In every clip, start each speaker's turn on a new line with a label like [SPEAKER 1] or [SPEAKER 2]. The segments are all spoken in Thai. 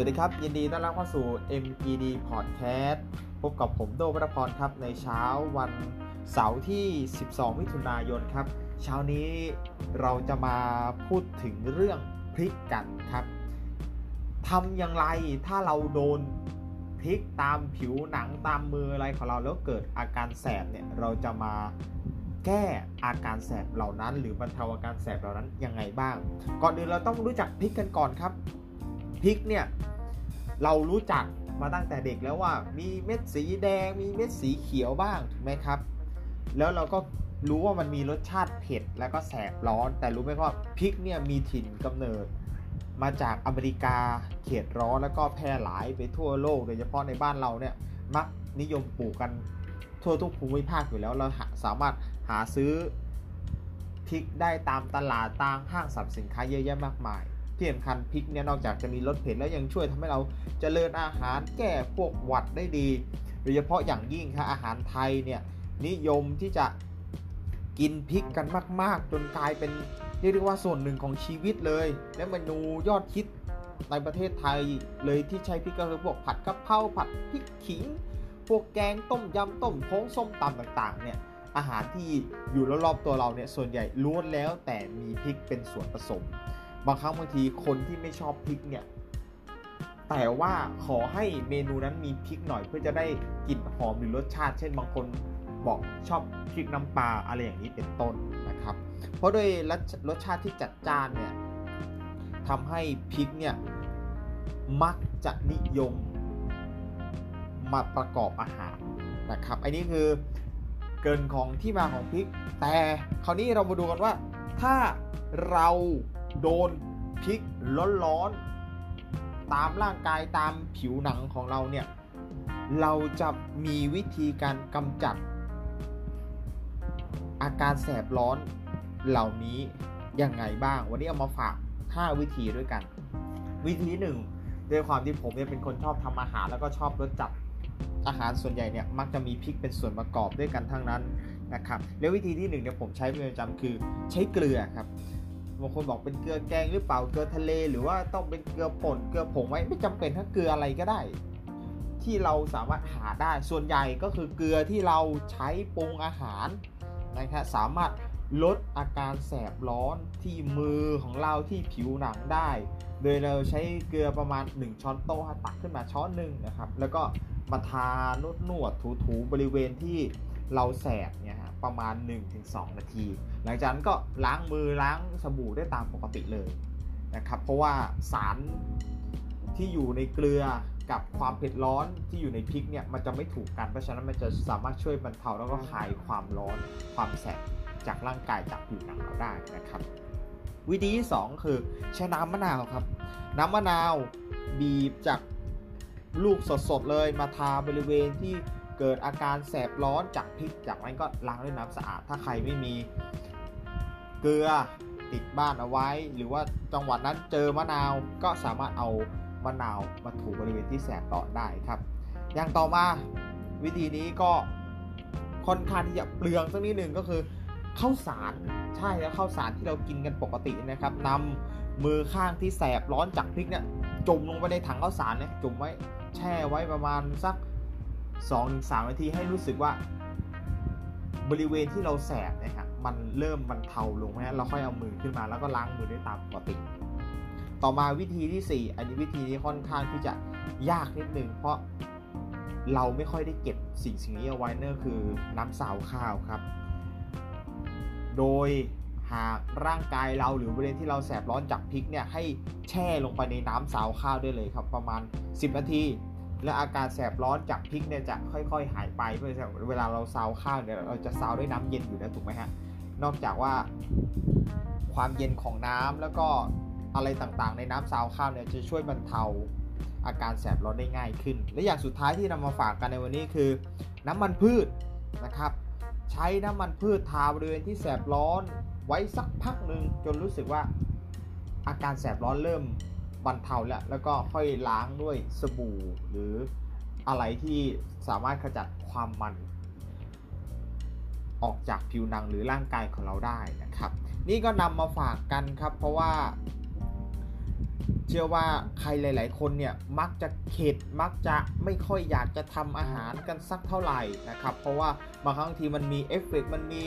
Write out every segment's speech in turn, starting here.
[SPEAKER 1] สวัสดีครับ ยินดีต้อนรับเข้าสู่ MPD Podcast พบกับผมโดวรพรครับในเช้าวันเสาร์ที่ 12 มิถุนายนครับ เช้านี้เราจะมาพูดถึงเรื่องพริกกันครับทำอย่างไรถ้าเราโดนพริกตามผิวหนังตามมืออะไรของเราแล้วเกิดอาการแสบเนี่ยเราจะมาแก้อาการแสบเหล่านั้น หรือบรรเทาอาการแสบเหล่านั้นยังไงบ้าง ก่อนอื่นเราต้องรู้จักพริกกันก่อนครับพริกเนี่ย เรารู้จักมาตั้งแต่เด็กแล้วว่ามีเม็ดสีแดงมีเม็ดสีเขียวบ้างถูกไหมครับ แล้วเราก็รู้ว่ามันมีรสชาติเผ็ดแล้วก็แสบร้อน แต่รู้ไหมว่าพริกเนี่ยมีถิ่นกำเนิด มาจากอเมริกาเขตร้อนแล้วก็แพร่หลายไปทั่วโลกโดยเฉพาะในบ้านเราเนี่ยมักนิยมปลูกกันทั่วทุกภูมิภาคอยู่แล้วเราสามารถหาซื้อพริกได้ตามตลาดตามห้างสรรพสินค้าเยอะแยะมากมาย ที่สำคัญพริกเนี่ยนอกจากจะมีรสเผ็ดแล้วยังช่วยทำให้เราจเจริญอาหารแก้พวกหวัดได้ดีโดยเฉพาะอย่างยิ่งครับอาหารไทยเนี่ยนิยมที่จะกินพริกกันมาก ๆ จนกลายเป็นเรียกได้ว่าส่วนหนึ่งของชีวิตเลย และเมนูยอดคิดในประเทศไทยเลยที่ใช้พริกก็คือพวกผัดกะเพราผัดพริกขิง พวกแกงต้มยำต้มโค้งส้มตำต่างๆเนี่ยอาหารที่อยู่รอบๆตัวเราเนี่ยส่วนใหญ่ล้วนแล้วแต่มีพริกเป็นส่วนผสม บางครั้งบางทีคนที่ไม่ชอบพริกเนี่ย แต่ว่าขอให้เมนูนั้นมีพริกหน่อยเพื่อจะได้กลิ่นหอมหรือรสชาติ เช่นบางคนบอกชอบพริกน้ำปลาอะไรอย่างนี้เป็นต้นนะครับ เพราะโดยรสชาติที่จัดจ้านเนี่ยทำให้พริกเนี่ยมักจะนิยมมาประกอบอาหารนะครับ อันนี้คือเกินของที่มาของพริก แต่คราวนี้เรามาดูกันว่าถ้าเรา โดนพริกร้อนๆตามร่างกายตามผิวหนังของเราเนี่ย เราจะมีวิธีการกำจัด อาการแสบร้อนเหล่านี้ยังไงบ้าง วันนี้เอามาฝาก 5 วิธีด้วยกัน วิธีหนึ่งด้วยความที่ผมเนี่ยเป็นคนชอบทำอาหารแล้วก็ชอบรสจัดอาหารส่วนใหญ่เนี่ยมักจะมีพริกเป็นส่วนประกอบด้วยกันทั้งนั้นนะครับแล้ววิธีที่หนึ่งเนี่ยผมใช้เป็นประจำคือใช้เกลือครับ บางคนบอกเป็นเกลือแกงหรือเปล่าเกลือทะเล หรือว่าต้องเป็นเกลือป่นเกลือผงไว้ไม่จำเป็นถ้าเกลืออะไรก็ได้ ที่เราสามารถหาได้ส่วนใหญ่ก็คือเกลือที่เราใช้ปรุงอาหารนะครับสามารถลดอาการแสบร้อนที่มือของเราที่ผิวหนังได้ โดยเราใช้เกลือประมาณ 1 ช้อนโต๊ะตักขึ้นมาช้อนหนึ่งนะครับ แล้วก็มาทานวดนวดถูๆบริเวณที่ เราแสบเนี่ยฮะประมาณ 1-2 นาที หลังจากนั้นก็ล้างมือล้างสบู่ได้ตามปกติเลยนะครับเพราะว่าสารที่อยู่ในเกลือกับความเผ็ดร้อนที่อยู่ในพริกเนี่ยมันจะไม่ถูกกันเพราะฉะนั้นมันจะสามารถช่วยบรรเทาแล้วก็คลายความร้อนความแสบจากร่างกายจากผิวหนังเราได้นะครับ วิธีที่ 2 คือใช้น้ำมะนาวครับ น้ำมะนาวบีบจากลูกสดๆเลยมาทาบริเวณที่ เกิดอาการแสบร้อนจากพริกจากนั้นก็ล้างด้วยน้ำสะอาด ถ้าใครไม่มีเกลือติดบ้านเอาไว้ หรือว่าจังหวัดนั้นเจอมะนาวก็สามารถเอามะนาวมาถูบริเวณที่แสบร้อนได้ครับ อย่างต่อมาวิธีนี้ก็ค่อนข้างที่จะเปลืองสักนิดหนึ่งก็คือข้าวสารใช่แล้วข้าวสารที่เรากินกันปกตินะครับนำมือข้างที่แสบร้อนจากพริกเนี่ยจุ่มลงไปในถังข้าวสารเนี่ยจุ่มไว้แช่ไว้ประมาณสัก 2-3นาทีให้รู้สึกว่า บริเวณที่เราแสบนะครับมันเริ่มมันเทาลงนะเราค่อยเอามือขึ้นมาแล้วก็ล้างมือด้วยตามปกติ ต่อมาวิธีที่ 4 อันนี้วิธีนี้ค่อนข้างที่จะยากนิดนึงเพราะเราไม่ค่อยได้เก็บสิ่งสิ่งนี้เอาไว้นั่นคือน้ำสาวข้าวครับ โดยหากร่างกายเราหรือบริเวณที่เราแสบร้อนจากพริกเนี่ยให้แช่ลงไปในน้ำสาวข้าวได้เลยครับ ประมาณ 10 นาที และอาการแสบร้อนจากพริกเนี่ยจะค่อย ๆ หายไปเพื่อเวลาเราซาวข้าวเนี่ยเราจะซาวด้วยน้ำเย็นอยู่แล้วถูกไหมฮะนอกจากว่าความเย็นของน้ำแล้วก็อะไรต่างๆ ในน้ำซาวข้าวเนี่ยจะช่วยบรรเทาอาการแสบร้อนได้ง่ายขึ้น และอย่างสุดท้ายที่นำมาฝากกันในวันนี้คือ น้ำมันพืชนะครับ ใช้น้ำมันพืชทาบริเวณที่แสบร้อนไว้สักพักหนึ่งจนรู้สึกว่าอาการแสบร้อนเริ่ม บรรเทาแล้วแล้วก็ค่อยล้างด้วยสบู่หรืออะไรที่สามารถขจัดความมัน ออกจากผิวหนังหรือร่างกายของเราได้นะครับ นี่ก็นำมาฝากกันครับ เพราะว่า เชื่อว่าใครหลาย ๆ คนเนี่ยมักจะเข็ดมักจะไม่ค่อยอยากจะทำอาหารกันสักเท่าไหร่นะครับ เพราะว่าบางครั้งทีมันมีเอฟเฟกต์มันมี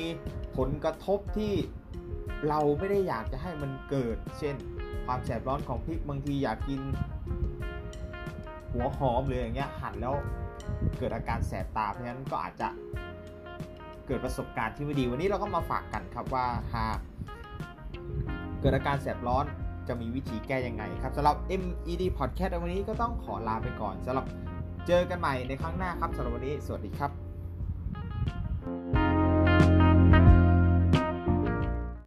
[SPEAKER 1] ผลกระทบที่เราไม่ได้อยากจะให้มันเกิด เช่น ความแสบร้อนของพริกบางทีอยากกิน หัวหอมหรืออย่างเงี้ยหั่นแล้วเกิดอาการแสบตาเพราะฉะนั้นก็อาจจะเกิดประสบการณ์ที่ไม่ดีวันนี้เราก็มาฝากกันครับว่าหากเกิดอาการแสบร้อนจะมีวิธีแก้ยังไงครับสำหรับ MED Podcast วันนี้ก็ต้องขอลาไปก่อนสำหรับเจอกันใหม่ในครั้งหน้าครับสำหรับวันนี้สวัสดีครับ